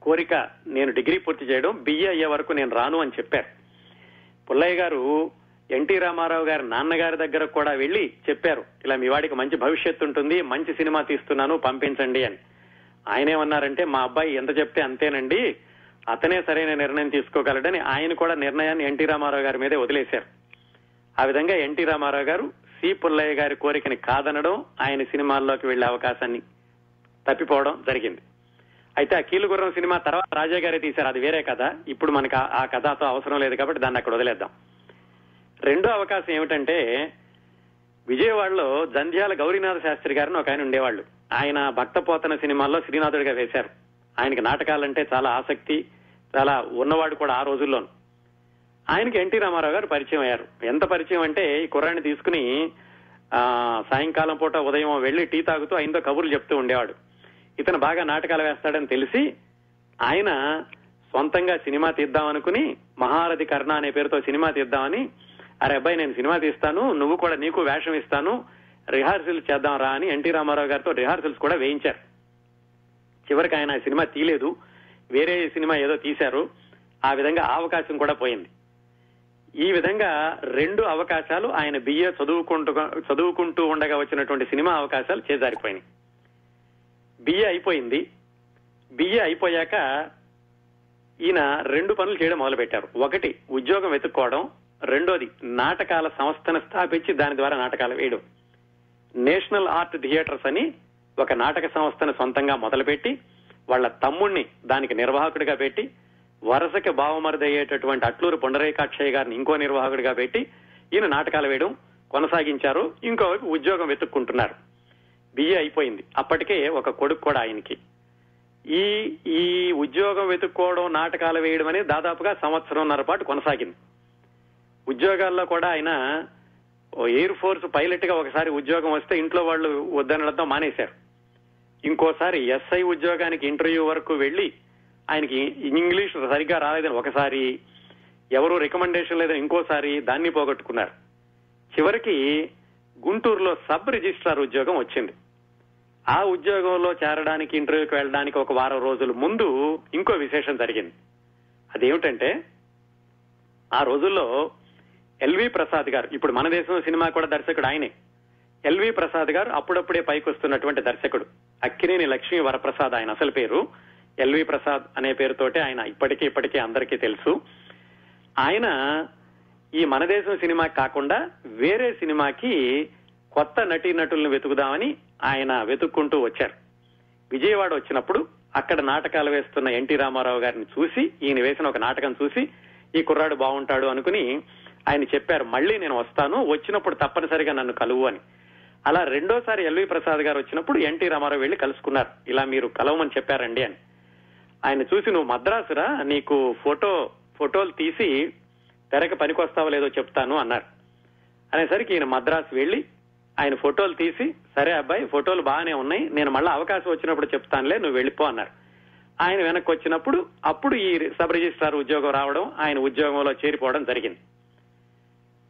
కోరిక నేను డిగ్రీ పూర్తి చేయడం బిఏ అయ్యే వరకు నేను రాను అని చెప్పారు. పుల్లయ్య గారు ఎన్టీ రామారావు గారి నాన్నగారి దగ్గర కూడా వెళ్ళి చెప్పారు. ఇలా మీ వాడికి మంచి భవిష్యత్తు ఉంటుంది మంచి సినిమా తీస్తున్నాను పంపించండి అని. ఆయనేమన్నారంటే మా అబ్బాయి ఎంత చెప్తే అంతేనండి అతనే సరైన నిర్ణయం తీసుకోగలడని ఆయన కూడా నిర్ణయాన్ని ఎన్టీ రామారావు గారి మీదే వదిలేశారు. ఆ విధంగా ఎన్టీ రామారావు గారు సి పుల్లయ్య గారి కోరికని కాదనడం ఆయన సినిమాల్లోకి వెళ్ళే అవకాశాన్ని తప్పిపోవడం జరిగింది. అయితే ఆ కీలుగుర్రం సినిమా తర్వాత రాజా గారే తీశారు. అది వేరే కథ. ఇప్పుడు మనకు ఆ- కథతో అవసరం లేదు కాబట్టి దాన్ని అక్కడ వదిలేద్దాం. రెండో అవకాశం ఏమిటంటే విజయవాడలో జంధ్యాల గౌరీనాథ శాస్త్రి గారిని ఒక ఆయన ఉండేవాళ్ళు. ఆయన భక్తపోతన సినిమాల్లో శ్రీనాథుడిగా వేశారు. ఆయనకి నాటకాలంటే చాలా ఆసక్తి చాలా ఉన్నవాడు కూడా ఆ రోజుల్లోను. ఆయనకి ఎన్టీ రామారావు గారు పరిచయం అయ్యారు. ఎంత పరిచయం అంటే ఈ కుర్రాన్ని తీసుకుని సాయంకాలం పూట ఉదయం వెళ్ళి టీ తాగుతూ ఆయనతో కబుర్లు చెప్తూ ఉండేవాడు. ఇతను బాగా నాటకాలు వేస్తాడని తెలిసి ఆయన సొంతంగా సినిమా తీద్దామనుకుని మహారథి కర్ణ అనే పేరుతో సినిమా తీద్దామని అరే అబ్బాయి నేను సినిమా తీస్తాను నువ్వు కూడా నీకు వేషం ఇస్తాను రిహార్సల్స్ చేద్దాం రా అని ఎన్టీ రామారావు గారితో రిహార్సల్స్ కూడా వేయించారు. చివరికి ఆయన సినిమా తీయలేదు. వేరే సినిమా ఏదో తీశారు. ఆ విధంగా ఆ అవకాశం కూడా పోయింది. ఈ విధంగా రెండు అవకాశాలు ఆయన బిఏ చదువుకుంటూ చదువుకుంటూ ఉండగా వచ్చినటువంటి సినిమా అవకాశాలు చేజారిపోయినాయి. బిఏ అయిపోయింది. బిఏ అయిపోయాక ఈయన రెండు పనులు చేయడం మొదలుపెట్టారు. ఒకటి ఉద్యోగం వెతుక్కోవడం. రెండోది నాటకాల సంస్థను స్థాపించి దాని ద్వారా నాటకాలు వేయడం. నేషనల్ ఆర్ట్ థియేటర్స్ అని ఒక నాటక సంస్థను సొంతంగా మొదలుపెట్టి వాళ్ళ తమ్ముణ్ణి దానికి నిర్వాహకుడిగా పెట్టి వరుసకి బావమరిదయ్యేటటువంటి అట్లూరు పొండరేకాక్షయ్య గారిని ఇంకో నిర్వాహకుడిగా పెట్టి ఈయన నాటకాలు వేయడం కొనసాగించారు. ఇంకోవైపు ఉద్యోగం వెతుక్కుంటున్నారు. బిఏ అయిపోయింది. అప్పటికే ఒక కొడుకు కూడా ఆయనకి. ఈ ఈ ఉద్యోగం వెతుక్కోవడం నాటకాలు వేయడం అనేది దాదాపుగా సంవత్సరంన్నర పాటు కొనసాగింది. ఉద్యోగాల్లో కూడా ఆయన ఎయిర్ ఫోర్స్ పైలట్గా ఒకసారి ఉద్యోగం వస్తే ఇంట్లో వాళ్ళు వద్దనడంతో మానేశారు. ఇంకోసారి ఎస్ఐ ఉద్యోగానికి ఇంటర్వ్యూ వరకు వెళ్ళి ఆయనకి ఇంగ్లీష్ సరిగ్గా రాలేదని ఒకసారి ఎవరు రికమెండేషన్ లేదని ఇంకోసారి దాన్ని పోగొట్టుకున్నారు. చివరికి గుంటూరులో సబ్ రిజిస్ట్రార్ ఉద్యోగం వచ్చింది. ఆ ఉద్యోగంలో చేరడానికి ఇంటర్వ్యూకి వెళ్ళడానికి ఒక వారం రోజుల ముందు ఇంకో విశేషం జరిగింది. అదేమిటంటే ఆ రోజుల్లో ఎల్వి ప్రసాద్ గారు ఇప్పుడు మన దేశంలో సినిమా కూడా దర్శకుడు ఆయనే. ఎల్వి ప్రసాద్ గారు అప్పుడప్పుడే పైకి వస్తున్నటువంటి దర్శకుడు. అక్కినేని లక్ష్మీ వరప్రసాద్ ఆయన అసలు పేరు. ఎల్వి ప్రసాద్ అనే పేరుతోటే ఆయన ఇప్పటికీ ఇప్పటికీ అందరికీ తెలుసు. ఆయన ఈ మన దేశం సినిమా కాకుండా వేరే సినిమాకి కొత్త నటీనటులను వెతుకుదామని ఆయన వెతుక్కుంటూ వచ్చారు. విజయవాడ వచ్చినప్పుడు అక్కడ నాటకాలు వేస్తున్న ఎన్టీ రామారావు గారిని చూసి ఈయన వేసిన ఒక నాటకం చూసి ఈ కుర్రాడు బాగుంటాడు అనుకుని ఆయన చెప్పారు మళ్ళీ నేను వస్తాను వచ్చినప్పుడు తప్పనిసరిగా నన్ను కలువు అని. అలా రెండోసారి ఎల్వి ప్రసాద్ గారు వచ్చినప్పుడు ఎన్టీ రామారావు వెళ్ళి కలుసుకున్నారు. ఇలా మీరు కలవమని చెప్పారండి అని. ఆయన చూసి నువ్వు మద్రాసురా నీకు ఫోటో ఫోటోలు తీసి తెరక పనికొస్తావో లేదో చెప్తాను అన్నారు. అనేసరికి ఈయన మద్రాసు వెళ్ళి ఆయన ఫోటోలు తీసి సరే అబ్బాయి ఫోటోలు బాగానే ఉన్నాయి నేను మళ్ళీ అవకాశం వచ్చినప్పుడు చెప్తానులే నువ్వు వెళ్ళిపో అన్నారు. ఆయన వెనక్కి వచ్చినప్పుడు అప్పుడు ఈ సబ్ రిజిస్ట్రార్ ఉద్యోగం రావడం ఆయన ఉద్యోగంలో చేరిపోవడం జరిగింది.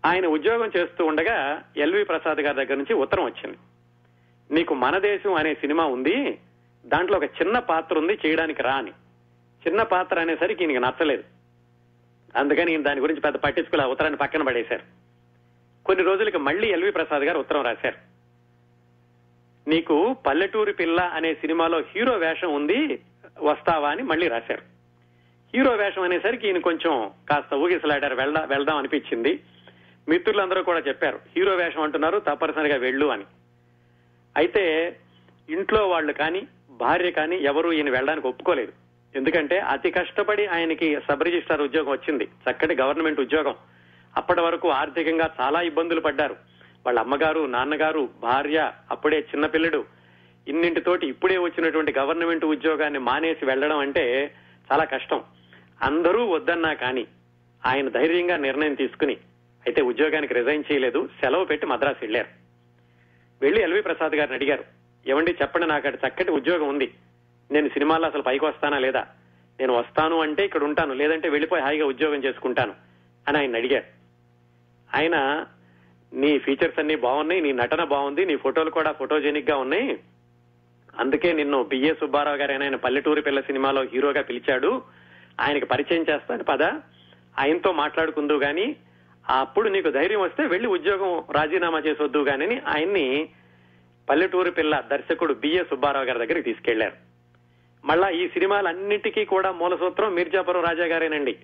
ఆయన ఉద్యోగం చేస్తూ ఉండగా ఎల్వి ప్రసాద్ గారి దగ్గర నుంచి ఉత్తరం వచ్చింది. నీకు మన దేశం అనే సినిమా ఉంది దాంట్లో ఒక చిన్న పాత్ర ఉంది చేయడానికి రాని చిన్న పాత్ర అనేసరికి ఈయనకి నచ్చలేదు. అందుకని దాని గురించి పెద్ద పట్టించుకుని ఆ ఉత్తరాన్ని పక్కన పడేశారు. కొన్ని రోజులకి మళ్ళీ ఎల్వి ప్రసాద్ గారు ఉత్తరం రాశారు. నీకు పల్లెటూరి పిల్ల అనే సినిమాలో హీరో వేషం ఉంది వస్తావా అని మళ్ళీ రాశారు. హీరో వేషం అనేసరికి ఈయన కొంచెం కాస్త ఊగిసలాడారు వెళ్దా వెళ్దాం అనిపించింది. మిత్రులందరూ కూడా చెప్పారు హీరో వేషం అంటున్నారు తప్పనిసరిగా వెళ్ళు అని. అయితే ఇంట్లో వాళ్ళు కానీ భార్య కానీ ఎవరు ఈయన వెళ్ళడానికి ఒప్పుకోలేదు. ఎందుకంటే అతి కష్టపడి ఆయనకి సబ్ రిజిస్ట్రార్ ఉద్యోగం వచ్చింది చక్కటి గవర్నమెంట్ ఉద్యోగం. అప్పటి వరకు ఆర్థికంగా చాలా ఇబ్బందులు పడ్డారు. వాళ్ళ అమ్మగారు నాన్నగారు భార్య అప్పుడే చిన్నపిల్లడు ఇన్నింటితోటి ఇప్పుడే వచ్చినటువంటి గవర్నమెంట్ ఉద్యోగాన్ని మానేసి వెళ్ళడం అంటే చాలా కష్టం. అందరూ వద్దన్నా కానీ ఆయన ధైర్యంగా నిర్ణయం తీసుకుని అయితే ఉద్యోగానికి రిజైన్ చేయలేదు. సెలవు పెట్టి మద్రాసు వెళ్ళారు వెళ్ళి ఎల్వి ప్రసాద్ గారిని అడిగారు. ఏమండి చెప్పండి నాకు అక్కడ చక్కటి ఉద్యోగం ఉంది. నేను సినిమాల్లో అసలు పైకి వస్తానా లేదా? నేను వస్తాను అంటే ఇక్కడ ఉంటాను. లేదంటే వెళ్ళిపోయి హాయిగా ఉద్యోగం చేసుకుంటాను. అని ఆయన అడిగారు. ఆయన నీ ఫీచర్స్ అన్ని బాగున్నాయి నీ నటన బాగుంది నీ ఫోటోలు కూడా ఫోటోజెనిక్గా ఉన్నాయి. అందుకే నిన్ను బిఏ సుబ్బారావు గారు ఆయన పల్లెటూరి పిల్ల సినిమాలో హీరోగా పిలిచాడు. ఆయనకి పరిచయం చేస్తాను పద. ఆయనతో మాట్లాడుకుందు గాని అప్పుడు నీకు ధైర్యం వస్తే వెళ్ళి ఉద్యోగం రాజీనామా చేసొద్దు గాని ఆయన్ని పల్లెటూరు పిల్ల దర్శకుడు బిఏ సుబ్బారావు గారి దగ్గరికి తీసుకెళ్ళారు. మళ్ళా ఈ సినిమాలన్నిటికీ కూడా మూల సూత్రం మీర్జాపురం రాజా గారేనండి.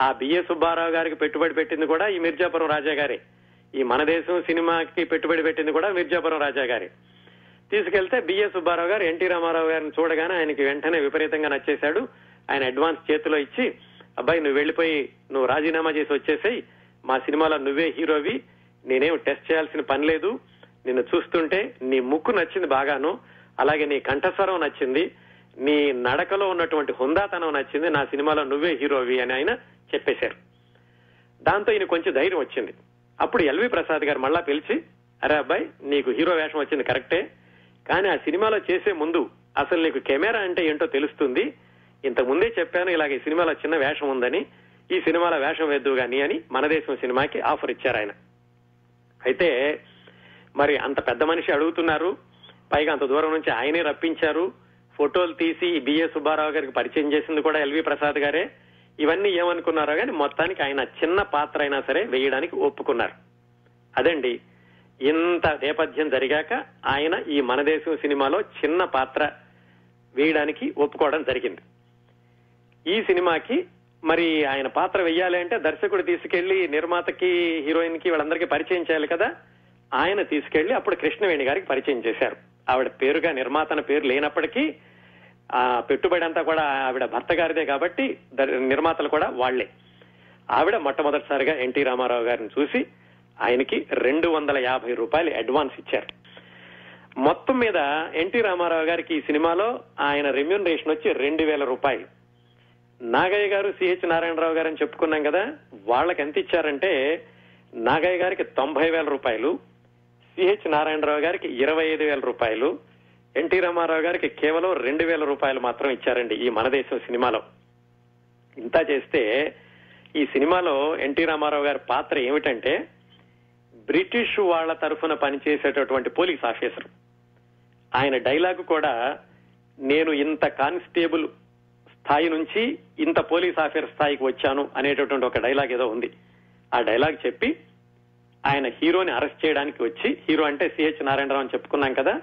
ఆ బిఏ సుబ్బారావు గారికి పెట్టుబడి పెట్టింది కూడా ఈ మిర్జాపురం రాజా గారే. ఈ మన దేశం సినిమాకి పెట్టుబడి పెట్టింది కూడా మిర్జాపురం రాజా గారే. తీసుకెళ్తే బిఏ సుబ్బారావు గారు ఎన్టీ రామారావు గారిని చూడగానే ఆయనకి వెంటనే విపరీతంగా నచ్చేశాడు. ఆయన అడ్వాన్స్ చేతిలో ఇచ్చి అబ్బాయి నువ్వు వెళ్ళిపోయి నువ్వు రాజీనామా చేసి వచ్చేసాయి. మా సినిమాలో నువ్వే హీరోవి నేనేం టెస్ట్ చేయాల్సిన పని లేదు. నిన్ను చూస్తుంటే నీ ముక్కు నచ్చింది బాగాను. అలాగే నీ కంఠస్వరం నచ్చింది. నీ నడకలో ఉన్నటువంటి హుందాతనం నచ్చింది. నా సినిమాలో నువ్వే హీరోవి అని ఆయన చెప్పేశారు. దాంతో ఈయన కొంచెం ధైర్యం వచ్చింది. అప్పుడు ఎల్వి ప్రసాద్ గారు మళ్ళా పిలిచి అరే అబ్బాయి నీకు హీరో వేషం వచ్చింది కరెక్టే కానీ ఆ సినిమాలో చేసే ముందు అసలు నీకు కెమెరా అంటే ఏంటో తెలుస్తుంది. ఇంతకు ముందే చెప్పాను ఇలాగ ఈ సినిమాలో చిన్న వేషం ఉందని ఈ సినిమాలో వేషం వేద్దు గాని అని మన దేశం సినిమాకి ఆఫర్ ఇచ్చారు ఆయన. అయితే మరి అంత పెద్ద మనిషి అడుగుతున్నారు పైగా అంత దూరం నుంచి ఆయనే రప్పించారు. ఫోటోలు తీసి బిఏ సుబ్బారావు గారికి పరిచయం చేసింది కూడా ఎల్వి ప్రసాద్ గారే. ఇవన్నీ ఏమనుకున్నారో కానీ మొత్తానికి ఆయన చిన్న పాత్ర అయినా సరే వేయడానికి ఒప్పుకున్నారు. అదండి ఇంత నేపథ్యం జరిగాక ఆయన ఈ మనదేశం సినిమాలో చిన్న పాత్ర వేయడానికి ఒప్పుకోవడం జరిగింది. ఈ సినిమాకి మరి ఆయన పాత్ర వెయ్యాలి అంటే దర్శకుడు తీసుకెళ్ళి నిర్మాతకి హీరోయిన్కి వాళ్ళందరికీ పరిచయం చేయాలి కదా? ఆయన తీసుకెళ్ళి అప్పుడు కృష్ణవేణి గారికి పరిచయం చేశారు. ఆవిడ పేరుగా నిర్మాతన పేరు లేనప్పటికీ ఆ పెట్టుబడి అంతా కూడా ఆవిడ భర్త గారిదే కాబట్టి నిర్మాతలు కూడా వాళ్ళే ఆవిడ మొట్టమొదటిసారిగా ఎన్టీ రామారావు గారిని చూసి ఆయనకి రెండు వందల యాభై రూపాయలు అడ్వాన్స్ ఇచ్చారు. మొత్తం మీద ఎన్టీ రామారావు గారికి ఈ సినిమాలో ఆయన రెమ్యూనరేషన్ వచ్చి రెండు వేల రూపాయలు. నాగయ్య గారు సిహెచ్ నారాయణరావు గారు అని చెప్పుకున్నాం కదా వాళ్ళకి ఎంత ఇచ్చారంటే నాగయ్య గారికి తొంభై వేల రూపాయలు సిహెచ్ నారాయణరావు గారికి ఇరవై ఐదు వేల రూపాయలు ఎన్టీ రామారావు గారికి కేవలం రెండు వేల రూపాయలు మాత్రం ఇచ్చారండి ఈ మన దేశం సినిమాలో. ఇంత చేస్తే ఈ సినిమాలో ఎన్టీ రామారావు గారి పాత్ర ఏమిటంటే బ్రిటిష్ వాళ్ళ తరఫున పనిచేసేటటువంటి పోలీస్ ఆఫీసర్. ఆయన డైలాగ్ కూడా నేను ఇంత కానిస్టేబుల్ స్థాయి నుంచి ఇంత పోలీస్ ఆఫీసర్ స్థాయికి వచ్చాను అనేటటువంటి ఒక డైలాగ్ ఏదో ఉంది. ఆ డైలాగ్ చెప్పి ఆయన హీరోని అరెస్ట్ చేయడానికి వచ్చి హీరో అంటే సిహెచ్ నారాయణరావు అని చెప్పుకున్నాం కదా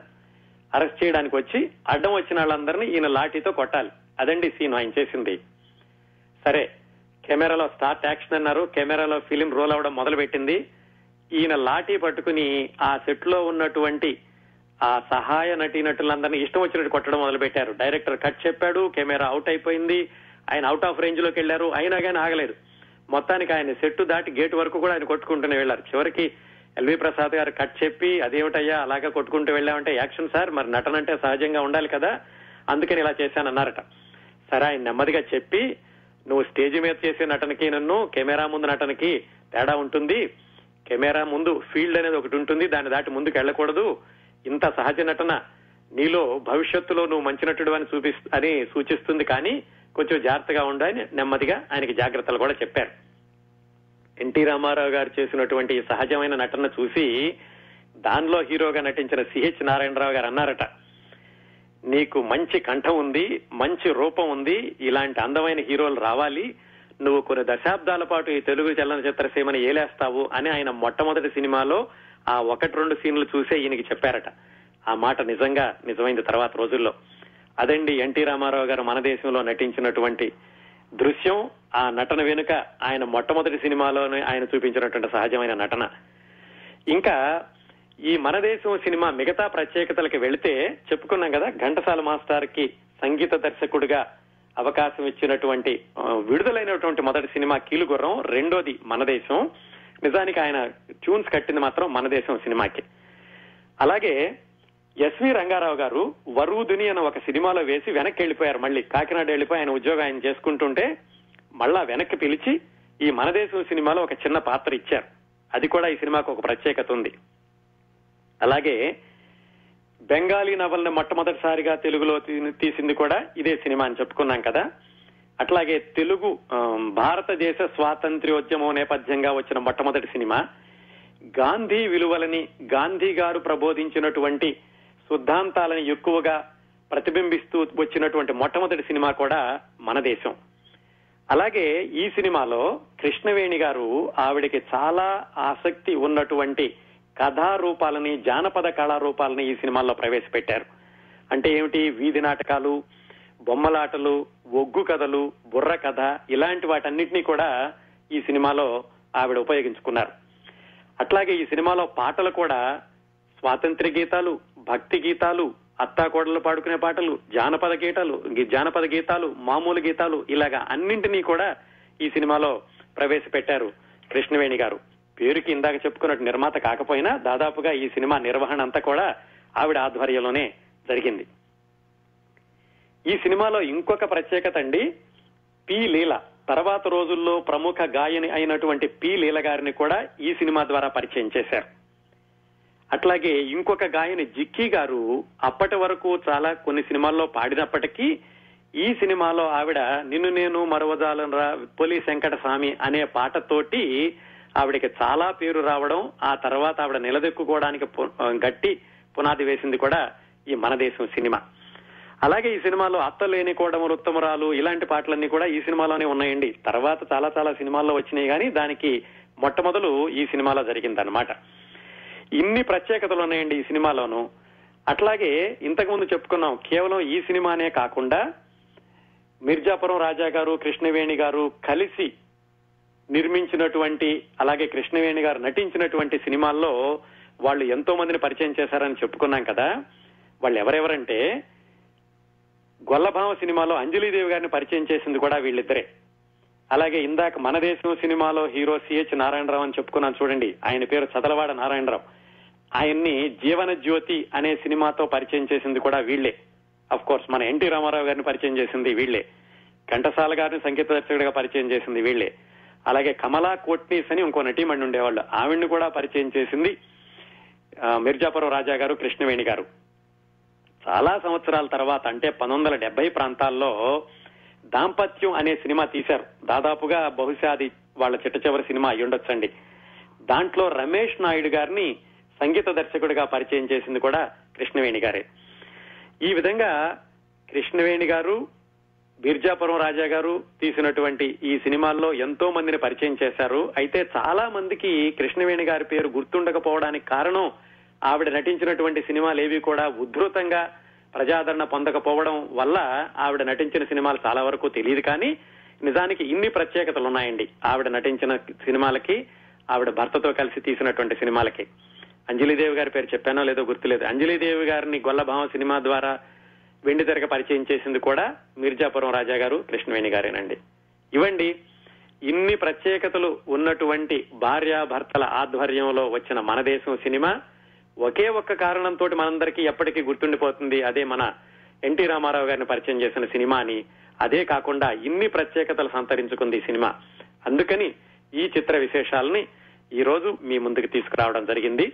అరెస్ట్ చేయడానికి వచ్చి అడ్డం వచ్చిన వాళ్ళందరినీ ఈయన లాఠీతో కొట్టాలి. అదండి సీన్ ఆయన చేసింది. సరే కెమెరాలో స్టార్ట్ యాక్షన్ అన్నారు. కెమెరాలో ఫిలిం రోల్ అవడం మొదలు పెట్టింది ఈయన లాఠీ పట్టుకుని ఆ సెట్లో ఉన్నటువంటి ఆ సహాయ నటీనటులందరినీ ఇష్టం వచ్చినట్టు కొట్టడం మొదలు పెట్టారు డైరెక్టర్ కట్ చెప్పాడు కెమెరా అవుట్ అయిపోయింది. ఆయన అవుట్ ఆఫ్ రేంజ్లోకి వెళ్ళారు అయినా కానీ ఆగలేదు. మొత్తానికి ఆయన సెట్ దాటి గేట్ వరకు కూడా ఆయన కొట్టుకుంటూనే వెళ్ళారు చివరికి ఎల్వి ప్రసాద్ గారు కట్ చెప్పి అదేమిటయ్యా అలాగా కొట్టుకుంటూ వెళ్ళామంటే యాక్షన్ సార్? మరి నటన అంటే సహజంగా ఉండాలి కదా? అందుకని ఇలా చేశానన్నారట. సరే ఆయన నెమ్మదిగా చెప్పి నువ్వు స్టేజ్ మీద చేసే నటనకి నన్ను కెమెరా ముందు నటనకి తేడా ఉంటుంది. కెమెరా ముందు ఫీల్డ్ అనేది ఒకటి ఉంటుంది దాన్ని దాటి ముందుకు వెళ్ళకూడదు. ఇంత సహజ నటన నీలో భవిష్యత్తులో నువ్వు మంచి నటుడు అని చూపి అని సూచిస్తుంది కానీ కొంచెం జాగ్రత్తగా ఉండని నెమ్మదిగా ఆయనకి జాగ్రత్తలు కూడా చెప్పారు. ఎన్టీ రామారావు గారు చేసినటువంటి సహజమైన నటన చూసి దానిలో హీరోగా నటించిన సిహెచ్ నారాయణరావు గారు అన్నారట నీకు మంచి కంఠం ఉంది మంచి రూపం ఉంది ఇలాంటి అందమైన హీరోలు రావాలి. నువ్వు కొన్ని దశాబ్దాల పాటు ఈ తెలుగు చలనచిత్ర సీమని ఏలేస్తావు అని ఆయన మొట్టమొదటి సినిమాలో ఆ ఒకటి రెండు సీన్లు చూసే ఈయనకి చెప్పారట. ఆ మాట నిజంగా నిజమైంది తర్వాత రోజుల్లో. అదండి ఎన్టీ రామారావు గారు మన దేశంలో నటించినటువంటి దృశ్యం. ఆ నటన వెనుక ఆయన మొట్టమొదటి సినిమాలోనే ఆయన చూపించినటువంటి సహజమైన నటన. ఇంకా ఈ మన దేశం సినిమా మిగతా ప్రత్యేకతలకు వెళితే చెప్పుకున్నాం కదా ఘంటసాల మాస్టర్కి సంగీత దర్శకుడిగా అవకాశం ఇచ్చినటువంటి విడుదలైనటువంటి మొదటి సినిమా కీలుగుర్రం రెండోది మన దేశం. నిజానికి ఆయన ట్యూన్స్ కట్టింది మాత్రం మన దేశం సినిమాకి. అలాగే ఎస్వి రంగారావు గారు వరుదుని అని ఒక సినిమాలో వేసి వెనక్కి వెళ్ళిపోయారు మళ్ళీ. కాకినాడ వెళ్ళిపోయి ఆయన ఉద్యోగం ఆయన చేసుకుంటుంటే మళ్ళా వెనక్కి పిలిచి ఈ మనదేశం సినిమాలో ఒక చిన్న పాత్ర ఇచ్చారు. అది కూడా ఈ సినిమాకు ఒక ప్రత్యేకత ఉంది. అలాగే బెంగాలీ నవల్ని మొట్టమొదటిసారిగా తెలుగులో తీ- తీసింది కూడా ఇదే సినిమా అని చెప్పుకున్నాం కదా. అట్లాగే తెలుగు భారతదేశ స్వాతంత్ర్యోద్యమం నేపథ్యంగా వచ్చిన మొట్టమొదటి సినిమా గాంధీ విలువలని గాంధీ గారు ప్రబోధించినటువంటి సిద్ధాంతాలను ఎక్కువగా ప్రతిబింబిస్తూ వచ్చినటువంటి మొట్టమొదటి సినిమా కూడా మన దేశం. అలాగే ఈ సినిమాలో కృష్ణవేణి గారు ఆవిడకి చాలా ఆసక్తి ఉన్నటువంటి కథారూపాలని జానపద కళారూపాలని ఈ సినిమాల్లో ప్రవేశపెట్టారు. అంటే ఏమిటి? వీధి నాటకాలు బొమ్మలాటలు ఒగ్గు కథలు బుర్ర కథ ఇలాంటి వాటన్నిటినీ కూడా ఈ సినిమాలో ఆవిడ ఉపయోగించుకున్నారు. అట్లాగే ఈ సినిమాలో పాటలు కూడా స్వాతంత్ర్య గీతాలు భక్తి గీతాలు అత్తాకోడలు పాడుకునే పాటలు జానపద గీతాలు జానపద గీతాలు మామూలు గీతాలు ఇలాగా అన్నింటినీ కూడా ఈ సినిమాలో ప్రవేశపెట్టారు కృష్ణవేణి గారు. పేరుకి ఇందాక చెప్పుకున్నట్టు నిర్మాత కాకపోయినా దాదాపుగా ఈ సినిమా నిర్వహణ అంతా కూడా ఆవిడ ఆధ్వర్యంలోనే జరిగింది. ఈ సినిమాలో ఇంకొక ప్రత్యేకత అండి పి లీల. తర్వాత రోజుల్లో ప్రముఖ గాయని అయినటువంటి పి లీల గారిని కూడా ఈ సినిమా ద్వారా పరిచయం చేశారు. అట్లాగే ఇంకొక గాయని జిక్కీ గారు అప్పటి వరకు చాలా కొన్ని సినిమాల్లో పాడినప్పటికీ ఈ సినిమాలో ఆవిడ నిన్ను నేను మరవజాలనరా పొలి శంకట స్వామి అనే పాటతోటి ఆవిడకి చాలా పేరు రావడం ఆ తర్వాత ఆవిడ నిలదొక్కుకోవడానికి పు- గట్టి పునాది వేసింది కూడా ఈ మన దేశం సినిమా. అలాగే ఈ సినిమాలో అత్తలేని కోడములు ఉత్తమరాలు ఇలాంటి పాటలన్నీ కూడా ఈ సినిమాలోనే ఉన్నాయండి. తర్వాత చాలా చాలా సినిమాల్లో వచ్చినాయి కానీ దానికి మొట్టమొదలు ఈ సినిమాలో జరిగిందనమాట ఇన్ని ప్రత్యేకతలు ఉన్నాయండి ఈ సినిమాలోను. అట్లాగే ఇంతకుముందు చెప్పుకున్నాం కేవలం ఈ సినిమానే కాకుండా మిర్జాపురం రాజా గారు కృష్ణవేణి గారు కలిసి నిర్మించినటువంటి అలాగే కృష్ణవేణి గారు నటించినటువంటి సినిమాల్లో వాళ్ళు ఎంతో మందిని పరిచయం చేశారని చెప్పుకున్నాం కదా. వాళ్ళు ఎవరెవరంటే గొల్లభామ సినిమాలో అంజలీదేవి గారిని పరిచయం చేసింది కూడా వీళ్ళిద్దరే. అలాగే ఇందాక మన దేశం సినిమాలో హీరో సిహెచ్ నారాయణరావు అని చెప్పుకున్నాను చూడండి ఆయన పేరు చదలవాడ నారాయణరావు. ఆయన్ని జీవన జ్యోతి అనే సినిమాతో పరిచయం చేసింది కూడా వీళ్ళే. అఫ్ కోర్స్ మన ఎన్టీ రామారావు గారిని పరిచయం చేసింది వీళ్ళే. ఘంటసాల గారిని సంగీత దర్శకుడిగా పరిచయం చేసింది వీళ్ళే. అలాగే కమలా కోట్నీస్ అని ఇంకో నటీమణి ఉండేవాళ్ళు. ఆవిడ్ని కూడా పరిచయం చేసింది మిర్జాపురం రాజా గారు కృష్ణవేణి గారు. చాలా సంవత్సరాల తర్వాత అంటే పంతొమ్మిది వందల ప్రాంతాల్లో దాంపత్యం అనే సినిమా తీశారు. దాదాపుగా బహుశా అది వాళ్ళ చిట్ట చివరి సినిమా అయ్యుండొచ్చండి. దాంట్లో రమేష్ నాయుడు గారిని సంగీత దర్శకుడిగా పరిచయం చేసింది కూడా కృష్ణవేణి గారే. ఈ విధంగా కృష్ణవేణి గారు బిర్జాపురం రాజా గారు తీసినటువంటి ఈ సినిమాల్లో ఎంతో మందిని పరిచయం చేశారు. అయితే చాలా మందికి కృష్ణవేణి గారి పేరు గుర్తుండకపోవడానికి కారణం ఆవిడ నటించినటువంటి సినిమాలు ఏవి కూడా ఉద్ధృతంగా ప్రజాదరణ పొందకపోవడం వల్ల ఆవిడ నటించిన సినిమాలు చాలా వరకు తెలియదు కానీ నిజానికి ఇన్ని ప్రత్యేకతలు ఉన్నాయండి ఆవిడ నటించిన సినిమాలకి ఆవిడ భర్తతో కలిసి తీసినటువంటి సినిమాలకి. అంజలిదేవి గారి పేరు చెప్పానో లేదో గుర్తులేదు. అంజలిదేవి గారిని గొల్లభామ సినిమా ద్వారా వెండి తెరక పరిచయం చేసింది కూడా మిర్జాపురం రాజా గారు కృష్ణవేణి గారేనండి. ఇవండి ఇన్ని ప్రత్యేకతలు ఉన్నటువంటి భార్యాభర్తల ఆధ్వర్యంలో వచ్చిన మన దేశం సినిమా. ఒకే ఒక్క కారణంతో మనందరికీ ఎప్పటికీ గుర్తుండిపోతుంది అదే మన ఎన్టీ రామారావు గారిని పరిచయం చేసిన సినిమా అని. అదే కాకుండా ఇన్ని ప్రత్యేకతలు సంతరించుకుంది ఈ సినిమా. అందుకని ఈ చిత్ర విశేషాలని ఈ రోజు మీ ముందుకు తీసుకురావడం జరిగింది.